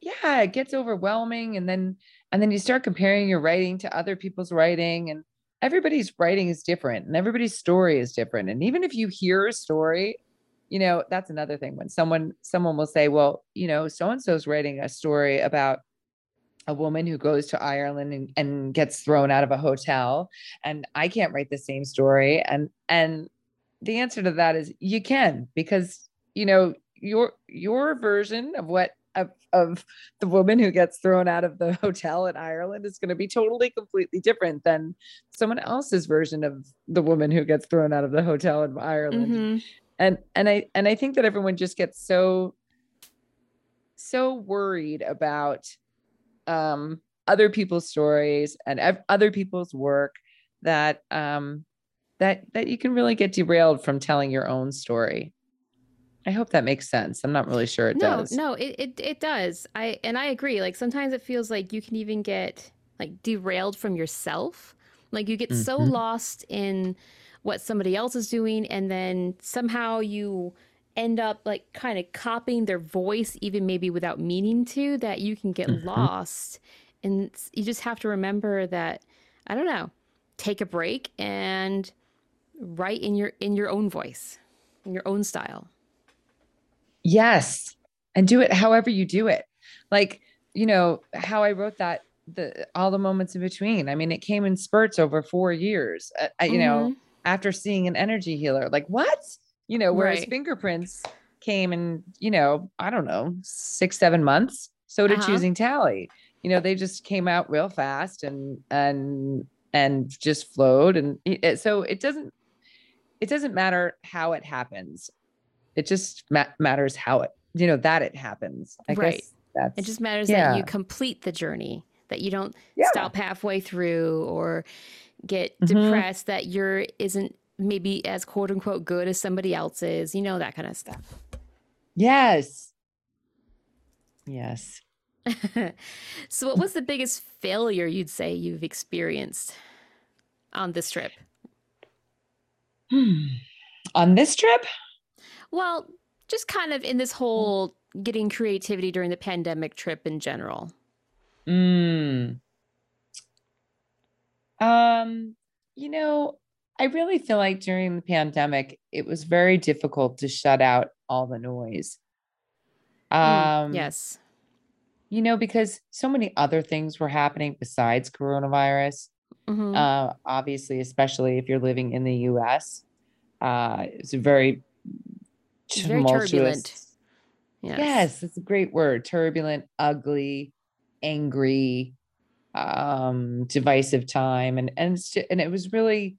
S2: yeah, it gets overwhelming. And then, and then you start comparing your writing to other people's writing and everybody's writing is different and everybody's story is different. And even if you hear a story, you know, that's another thing when someone, someone will say, well, you know, so-and-so's writing a story about a woman who goes to Ireland and, and gets thrown out of a hotel and I can't write the same story and and the answer to that is you can because you know your your version of what of, of the woman who gets thrown out of the hotel in Ireland is going to be totally completely different than someone else's version of the woman who gets thrown out of the hotel in Ireland
S1: Mhm.
S2: and and i and i think that everyone just gets so so worried about um other people's stories and ev- other people's work that um that that you can really get derailed from telling your own story i hope that makes sense i'm not really sure it
S1: no,
S2: does
S1: no, it, it it does. I and I agree. Like sometimes it feels like you can even get like derailed from yourself. Like you get so
S2: Mhm.
S1: lost in what somebody else is doing, and then somehow you end up like kind of copying their voice, even maybe without meaning to, that you can get
S2: Mhm.
S1: lost. And you just have to remember that I don't know, take a break and write in your in your own voice, in your own style.
S2: Yes. And do it however you do it. Like, you know, how I wrote that the all the moments in between. I mean, it came in spurts over 4 years. Uh, I- you know,
S1: Mhm.
S2: after seeing an energy healer. Like, what? You know, whereas
S1: Right.
S2: fingerprints came in, you know, I don't know, 6 7 months. So did
S1: Uh-huh.
S2: choosing tally. You know, they just came out real fast and and and just flowed and it- so it doesn't it doesn't matter how it happens. It just ma- matters how it, you know, that it happens. I
S1: Right.
S2: guess that's
S1: It just matters
S2: Yeah.
S1: that you complete the journey, that you don't
S2: Yeah.
S1: stop halfway through or get
S2: Mhm.
S1: depressed that your isn't maybe as quote unquote good as somebody else's, you know, that kind of stuff.
S2: Yes. Yes.
S1: so, what was the biggest failure you'd say you've experienced on this trip?
S2: Hmm. On this trip?
S1: Well, just kind of in this whole getting creativity during the pandemic trip in general.
S2: Mm. Um, you know, I really feel like during the pandemic, it was very difficult to shut out all the noise.
S1: Mm,
S2: Um,
S1: yes.
S2: you know, because so many other things were happening besides coronavirus.
S1: hmm
S2: Uh, obviously, especially if you're living in the US. Uh, it's a very
S1: It's very turbulent.
S2: tumultuous.
S1: yes.
S2: Yes, it's a great word. Turbulent, ugly, angry, um, divisive time. And and and it was really,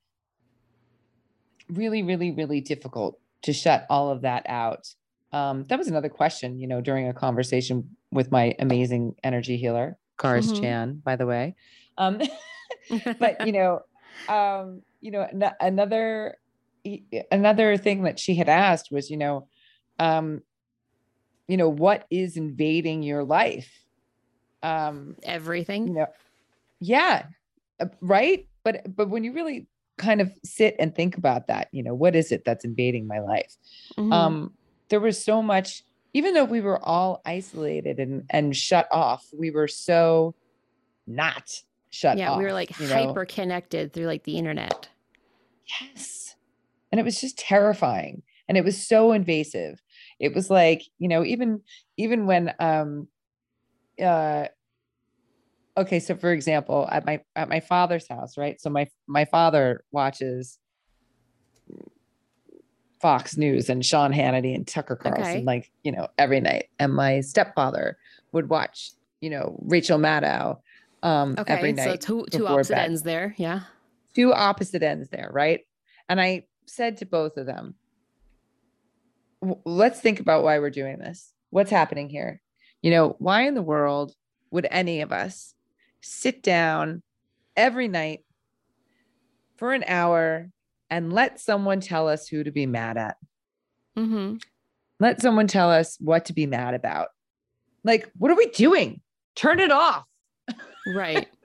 S2: really, really, really difficult to shut all of that out. Um, that was another question, you know, during a conversation with my amazing energy healer, Karis
S1: Mhm.
S2: Chan, by the way. Um, but you know um you know an- another another thing that she had asked was you know um you know what is invading your life um you
S1: everything.
S2: know yeah uh, right but but when you really kind of sit and think about that you know what is it that's invading my life
S1: Mhm.
S2: um there was so much even though we were all isolated and and shut off we were so not shut
S1: yeah,
S2: off
S1: we were like
S2: you know?
S1: hyper connected through like the internet.
S2: Yes. And it was just terrifying. And it was so invasive. It was like, you know, even even when um uh okay, so for example, at my at my father's house, right? So my my father watches Fox News and Sean Hannity and Tucker Carlson
S1: Okay.
S2: like, you know, every night. And my stepfather would watch, you know, Rachel Maddow um every night.
S1: so two two opposite
S2: bed
S1: ends there. Yeah.
S2: two opposite ends there, right? And I said to both of them, let's think about why we're doing this. What's happening here? You know, why in the world would any of us sit down every night for an hour and let someone tell us who to be mad at?
S1: Mm-hmm.
S2: Let someone tell us what to be mad about. Like, what are we doing? Turn it off.
S1: Right.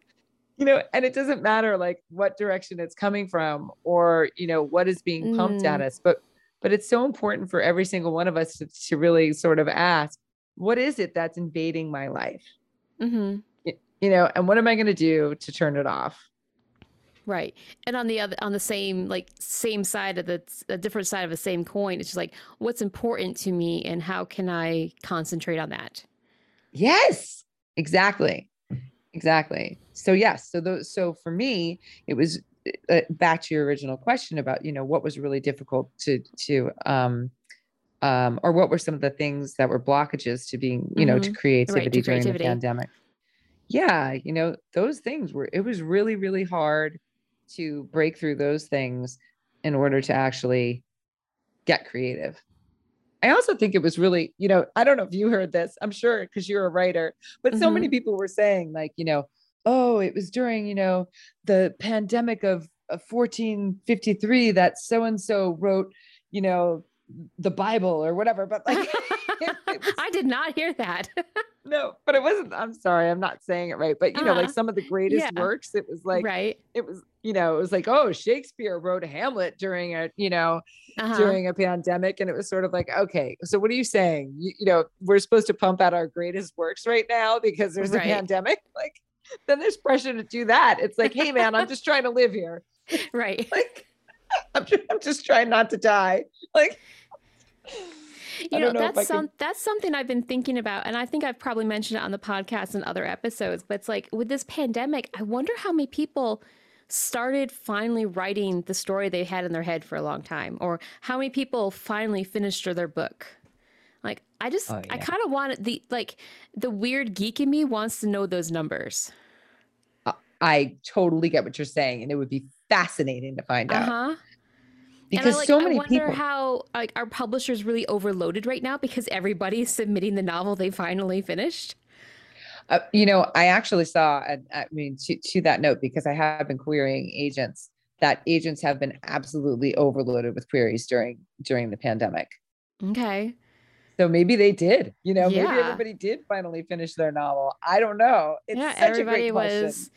S2: you know and it doesn't matter like what direction it's coming from or you know what is being pumped at
S1: Mm.
S2: us but but it's so important for every single one of us to, to really sort of ask what is it that's invading my life
S1: mm-hmm.
S2: You know and what am i going to do to turn it off
S1: Right. And on the other, on the same, like same side of the, a different side of the same coin, it's just like, what's important to me and how can I concentrate on that?
S2: yes exactly exactly so yes so those so for me it was uh, back to your original question about you know what was really difficult to to um um or what were some of the things that were blockages to being you know to creativity during
S1: creativity.
S2: the pandemic yeah you know those things were it was really really hard to break through those things in order to actually get creative I also think it was really, you know, I don't know if you heard this, I'm sure because you're a writer, but so many mm-hmm. people were saying, like, you know, oh, it was during, you know, the pandemic of, of 1453 that so and so wrote, you know, the Bible or whatever. But like, was,
S1: I did not hear that.
S2: no, but it wasn't, I'm sorry, I'm not saying it right. But, you know, like
S1: Uh-huh.
S2: some of the greatest
S1: Yeah.
S2: works, it was like,
S1: right.
S2: it was, you know, it was like, oh, Shakespeare wrote Hamlet during a, you know,
S1: Uh-huh.
S2: during a pandemic and it was sort of like okay so what are you saying you, you know we're supposed to pump out our greatest works right now because there's
S1: Right.
S2: a pandemic like then there's pressure to do that it's like hey man i'm just trying to live here
S1: right.
S2: like i'm just, I'm just trying not to die like
S1: you know,
S2: know
S1: that's
S2: could-
S1: some that's something I've been thinking about, and I think I've probably mentioned it on the podcast and other episodes. But it's like with this pandemic, I wonder how many people started finally writing the story they had in their head for a long time, or how many people finally finished their book. Like, I just,
S2: Oh,
S1: I kind of want the like the weird geek in me wants to know those numbers.
S2: i totally get what you're saying and it would be fascinating to find
S1: Uh
S2: out
S1: huh.
S2: Because
S1: and I, like,
S2: so
S1: I wonder
S2: people
S1: how like our publishers really overloaded right now because everybody's submitting the novel they finally finished.
S2: Uh, you know, I actually saw, I mean, to, to that note, because I have been querying agents, that agents have been absolutely overloaded with queries during during the pandemic.
S1: Okay.
S2: So maybe they did, you know,
S1: Yeah.
S2: maybe everybody did finally finish their novel. I don't know. It's
S1: yeah,
S2: such a
S1: everybody
S2: great question.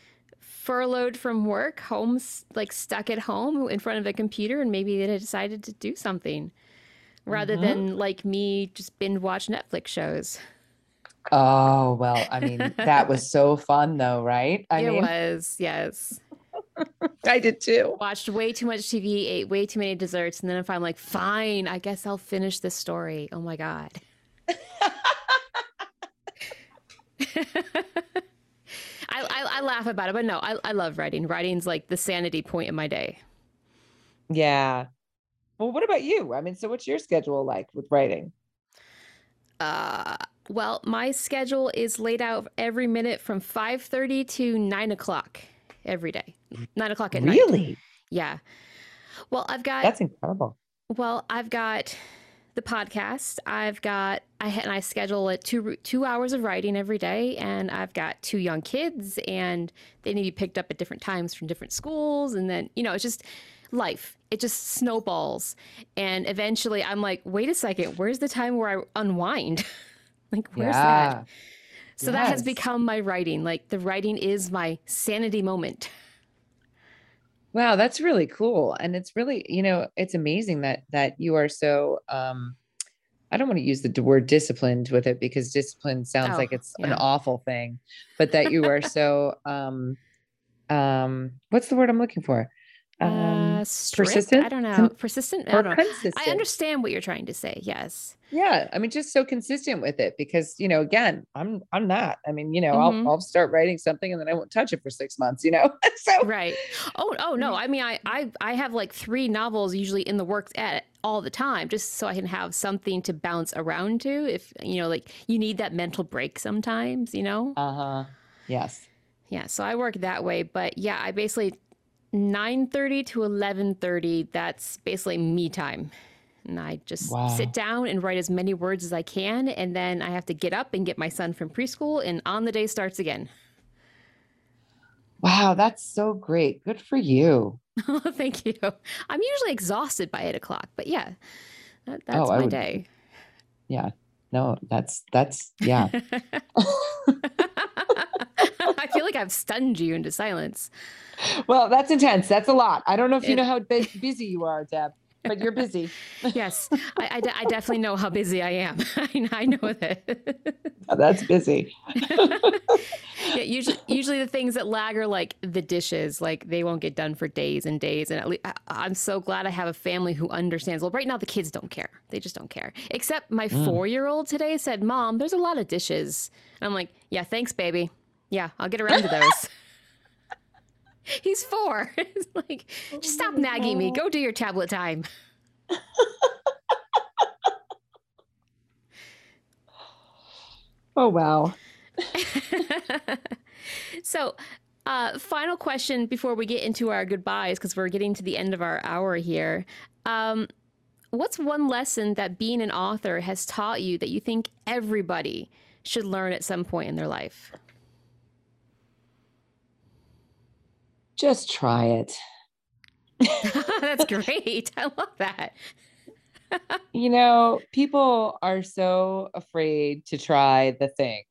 S1: Furloughed from work, homes like stuck at home in front of a computer, and maybe they decided to do something rather
S2: Mhm.
S1: than like me just binge watch Netflix shows.
S2: Oh, well, I mean, that was so fun though, right? I
S1: it
S2: mean,
S1: was, yes.
S2: I did too.
S1: Watched way too much TV, ate way too many desserts, and then if I'm like, fine, I guess I'll finish this story. Oh my God. I, I, I laugh about it, but no, I, I love writing. Writing's like the sanity point in my day.
S2: Yeah. Well, what about you? I mean, so what's your schedule like with writing?
S1: Uh, well, my schedule is laid out every minute from 5.30 to 9 o'clock every day. 9 o'clock at night.
S2: Really?
S1: Yeah. Well, I've got
S2: That's incredible.
S1: Well, I've got the podcast. I've got I and I schedule it two two hours of writing every day, and I've got two young kids, and they need to be picked up at different times from different schools, and then you know it's just life. It just snowballs, and eventually I'm like, wait a second, where's the time where I unwind? like, where's that? So that has become my writing. Like the writing is my sanity moment.
S2: Wow, that's really cool. And it's really, you know, it's amazing that that you are so um I don't want to use the word disciplined with it because discipline sounds
S1: Oh,
S2: like it's an awful thing, but that you are so um um what's the word I'm looking for? Um
S1: uh, strict?
S2: persistent?
S1: I don't know. Persistent. I
S2: or
S1: know.
S2: consistent.
S1: I understand what you're trying to say. Yes.
S2: Yeah, I mean, just so consistent with it because you know, again, I'm I'm not. I mean, you know,
S1: Mhm.
S2: I'll I'll start writing something and then I won't touch it for six months. You know, so
S1: Right. Oh, oh no. I mean, I, I, I have like three novels usually in the works at all the time, just so I can have something to bounce around to. If you know, like you need that mental break sometimes. You know.
S2: uh huh, yes,
S1: Yeah. So I work that way, but yeah, I basically nine thirty to eleven thirty. That's basically me time. And I just
S2: Wow.
S1: sit down and write as many words as I can, and then I have to get up and get my son from preschool, and on the day starts again.
S2: wow, that's so great. Good for you.
S1: Oh, thank you. I'm usually exhausted by eight o'clock, but yeah, that, oh, that's
S2: Oh,
S1: my
S2: would-
S1: day.
S2: Yeah, no, that's that's yeah.
S1: Like I've stunned you into silence.
S2: well, that's intense. That's a lot. I don't know if you know how bu- busy you are, Deb, but you're busy.
S1: Yes, I, I de- I definitely know how busy I am. I, I know that.
S2: Oh, that's busy.
S1: yeah, usually, usually the things that lag are like the dishes. Like they won't get done for days and days. And at least I, I'm so glad I have a family who understands. Well, right now the kids don't care. They just don't care. Except my
S2: Mm.
S1: four year old today said, "Mom, there's a lot of dishes." And I'm like, "Yeah, thanks, baby. Yeah, I'll get around to those." He's four. It's like, just stop nagging me. Go do your tablet time.
S2: Oh wow.
S1: so, uh, final question before we get into our goodbyes, because we're getting to the end of our hour here. Um, what's one lesson that being an author has taught you that you think everybody should learn at some point in their life?
S2: Just try it.
S1: That's great. I love that.
S2: You know, people are so afraid to try the thing.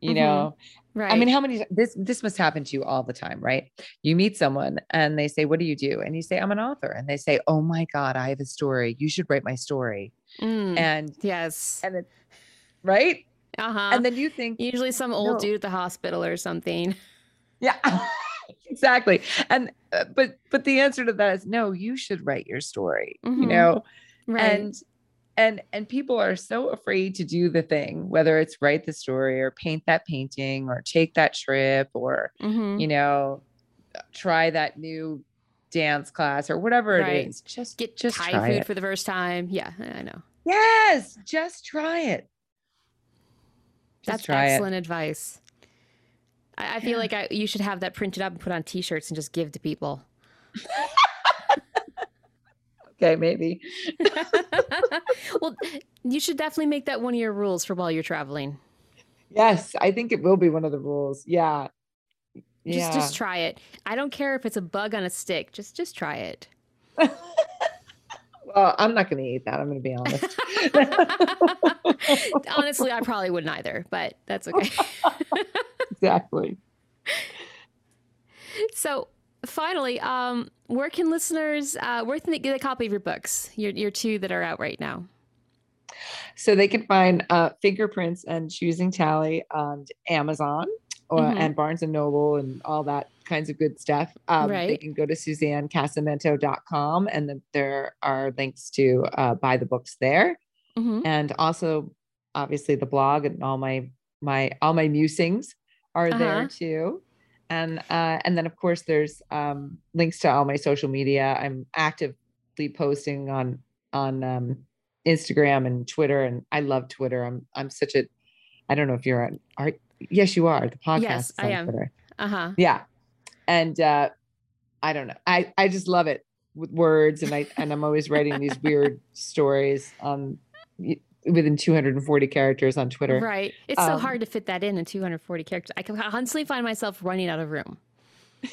S2: You
S1: Mhm.
S2: know,
S1: Right.
S2: I mean, how many this this must happen to you all the time, right? You meet someone and they say, "What do you do?" And you say, "I'm an author." And they say, "Oh my god, I have a story. You should write my story."
S1: Mm,
S2: And
S1: yes.
S2: and it's right?
S1: Uh huh.
S2: And then you think,
S1: Usually some old
S2: No.
S1: dude at the hospital or something.
S2: yeah. exactly. And uh, but but the answer to that is no, you should write your story. You
S1: Mhm.
S2: know?
S1: Right.
S2: and and and people are so afraid to do the thing whether it's write the story or paint that painting or take that trip or
S1: Mhm.
S2: you know try that new dance class or whatever
S1: Right.
S2: it is just
S1: Get
S2: just
S1: Thai food
S2: it
S1: for the first time. Yeah, I know.
S2: yes just try it just
S1: That's
S2: try
S1: excellent advice. I, I feel like I, you should have that printed up and put on T-shirts and just give to people.
S2: okay maybe
S1: well, you should definitely make that one of your rules for while you're traveling.
S2: Yes, I think it will be one of the rules. Yeah.
S1: Just
S2: Yeah.
S1: just try it. I don't care if it's a bug on a stick. Just just try it.
S2: well, I'm not going to eat that. I'm going to be honest.
S1: Honestly, I probably wouldn't either, but that's okay.
S2: Exactly.
S1: so finally, um, where can listeners uh where can they get a copy of your books? Your your two that are out right now.
S2: So they can find uh, Fingerprints and Choosing Tally on Amazon or,
S1: Mhm.
S2: and Barnes and Noble and all that kinds of good stuff. Um, They can go to SuzanneCasamento.com and then there are links to uh, buy the books there.
S1: hmm
S2: And also, obviously, the blog and all my my all my musings are
S1: Uh-huh.
S2: there too. And uh, and then of course there's um, links to all my social media. I'm actively posting on on um, Instagram and Twitter, and I love Twitter. I'm I'm such a I don't know if you're on are yes you are the podcast.
S1: Yes, I am.
S2: Twitter.
S1: Uh-huh.
S2: Yeah, and uh, I don't know. I I just love it with words, and I and I'm always writing these weird stories on within 240 characters on Twitter.
S1: Right. It's so
S2: Um,
S1: hard to fit that in in 240 characters. I can constantly find myself running out of room.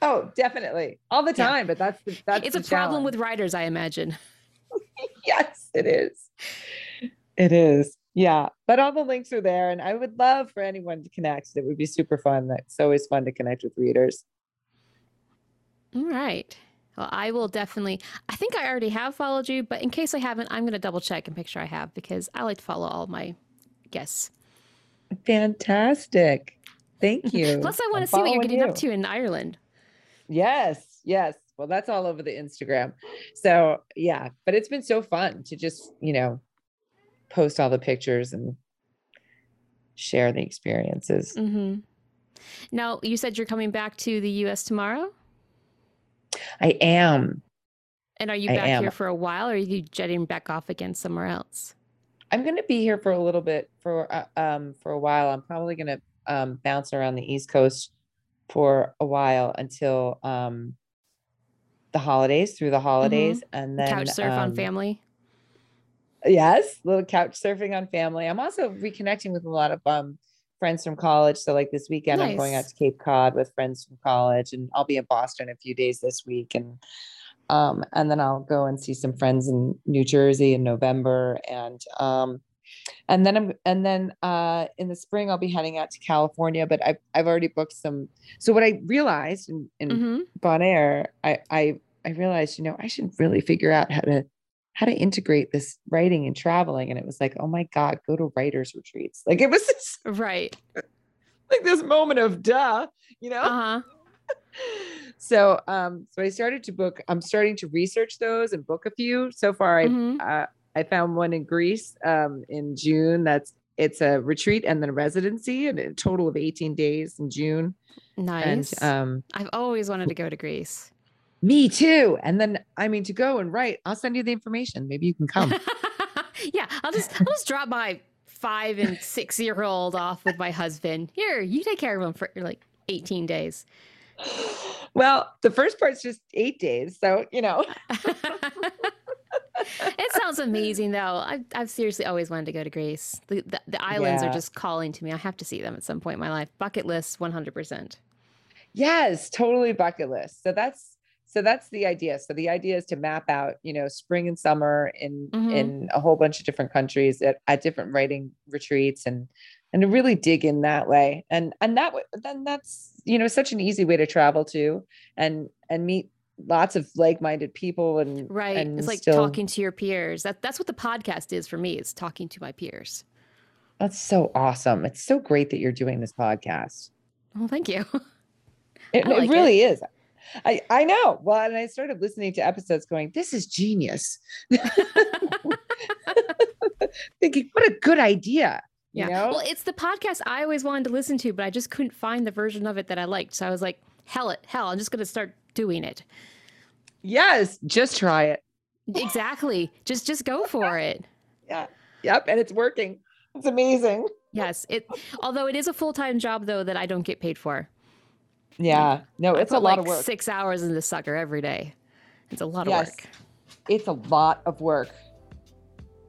S2: Oh, definitely, all the
S1: Yeah.
S2: time. But that's the, that's
S1: it's a
S2: the
S1: problem with writers, I imagine.
S2: yes, it is. It is. Yeah, but all the links are there, and I would love for anyone to connect. It would be super fun. It's always fun to connect with readers.
S1: All right. Well, I will definitely. I think I already have followed you, but in case I haven't, I'm going to double check and make sure I have because I like to follow all my guests.
S2: Fantastic. Thank you.
S1: Plus, I want
S2: I'm
S1: to see what you're getting up to in Ireland.
S2: Yes, yes. Well, that's all over the Instagram. So, yeah, but it's been so fun to just, you know, post all the pictures and share the experiences.
S1: Mm-hmm. Now, you said you're coming back to the U.S. tomorrow,
S2: I am.
S1: and are you
S2: I
S1: back
S2: am.
S1: here for a while, or are you jetting back off again somewhere else?
S2: I'm going to be here for a little bit for uh, um for a while. I'm probably going to um bounce around the East Coast for a while until um the holidays, through the holidays, and then
S1: Couch surf on
S2: um,
S1: family.
S2: Yes, little couch surfing on family. I'm also reconnecting with a lot of um friends from college. So like this weekend I'm going out to Cape Cod with friends from college and I'll be in Boston a few days this week and um and then I'll go and see some friends in New Jersey in November and um and then I'm and then uh in the spring I'll be heading out to California but I've I've already booked some so what I realized in, in
S1: hmm
S2: Bon Air, I, I I realized, you know, I should really figure out how to how to integrate this writing and traveling. And it was like, oh my God, go to writers retreats. Like it was this,
S1: Right.
S2: like this moment of duh, you know?
S1: Uh huh.
S2: so um, so I started to book, I'm starting to research those and book a few. So far I
S1: Mhm.
S2: uh, I found one in Greece um in June. That's it's a retreat and then a residency and a total of 18 days in June.
S1: Nice.
S2: And um
S1: I've always wanted to go to Greece.
S2: Me too. And then I mean to go and write, I'll send you the information. Maybe you can come.
S1: yeah, I'll just I'll just drop my five and six year old off with my husband. Here, you take care of him for like 18 days.
S2: well, the first part's just eight days. So, you know.
S1: it sounds amazing though. I've, I've seriously always wanted to go to Greece. The, the, the islands
S2: Yeah.
S1: are just calling to me. I have to see them at some point in my life. Bucket list 100%.
S2: Yes, totally bucket list. So that's so that's the idea. So the idea is to map out, you know, spring and summer in
S1: Mhm.
S2: in a whole bunch of different countries at, at different writing retreats and and to really dig in that way. And and that way then that's you know such an easy way to travel to and and meet lots of like-minded people and
S1: Right.
S2: and
S1: it's like
S2: still-
S1: talking to your peers. That, that's what the podcast is for me. It's talking to my peers.
S2: That's so awesome. It's so great that you're doing this podcast.
S1: Well, thank you.
S2: It, it
S1: like it.
S2: really is. I, I know. Well, and I started listening to episodes going, this is genius. Thinking, what a good idea. You
S1: Yeah.
S2: know?
S1: Well, it's the podcast I always wanted to listen to, but I just couldn't find the version of it that I liked. So I was like, hell it, hell, I'm just going to start doing it.
S2: yes, just try it.
S1: Exactly. just just go for it.
S2: Yeah. Yep. And it's working. It's amazing.
S1: Yes. It although it is a full-time job though that I don't get paid for.
S2: Yeah. No, it's a lot
S1: like
S2: of work.
S1: 6 hours in this sucker every day. It's a lot of
S2: Yes.
S1: work.
S2: It's a lot of work.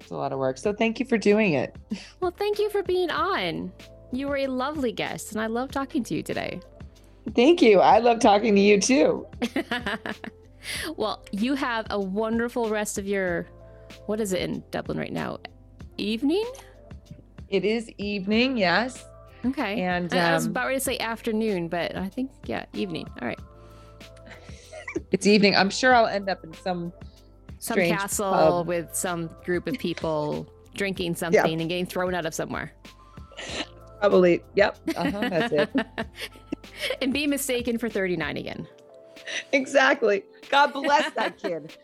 S2: It's a lot of work. So thank you for doing it.
S1: Well, thank you for being on. You were a lovely guest, and I love talking to you today.
S2: Thank you. I love talking to you too.
S1: well, you have a wonderful rest of your, what is it in Dublin right now? Evening?
S2: It is evening, yes.
S1: Okay. And um, I was um, about ready to say afternoon, but I think, yeah, evening. All right.
S2: it's evening. I'm sure I'll end up in some
S1: some castle pub. with some group of people drinking something yeah. and getting thrown out of somewhere.
S2: Probably. Yep. Uh-huh, that's it.
S1: and be mistaken for 39 again.
S2: Exactly. God bless that kid.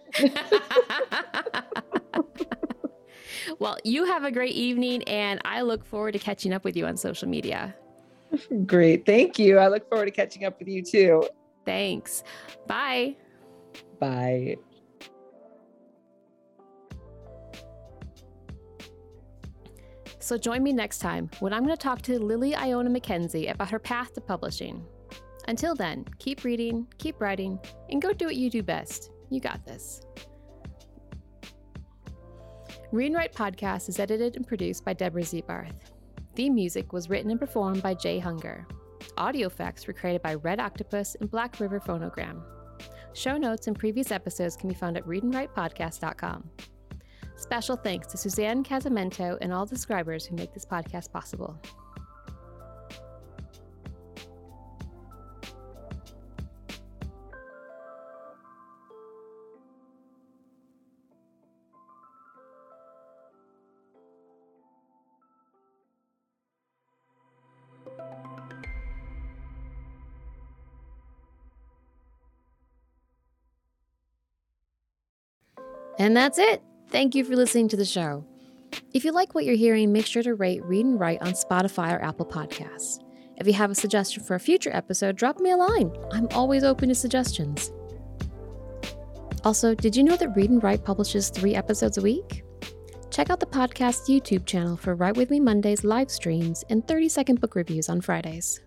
S1: Well, you have a great evening, and I look forward to catching up with you on social media.
S2: Great. Thank you. I look forward to catching up with you too.
S1: Thanks. Bye.
S2: Bye.
S1: So join me next time when I'm going to talk to Lily Iona MacKenzie about her path to publishing. Until then, keep reading, keep writing, and go do what you do best. You got this. Read and Write Podcast is edited and produced by Deborah Ziebarth. Theme music was written and performed by Jay Hunger. Audio effects were created by Red Octopus and Black River Phonogram. Show notes and previous episodes can be found at readandwritepodcast.com. Special thanks to Suzanne Casamento and all the subscribers who make this podcast possible. And that's it. Thank you for listening to the show. If you like what you're hearing, make sure to rate Read and Write on Spotify or Apple Podcasts. If you have a suggestion for a future episode, drop me a line. I'm always open to suggestions. Also, did you know that Read and Write publishes three episodes a week? Check out the podcast YouTube channel for Write With Me Mondays live streams and 30 second book reviews on Fridays.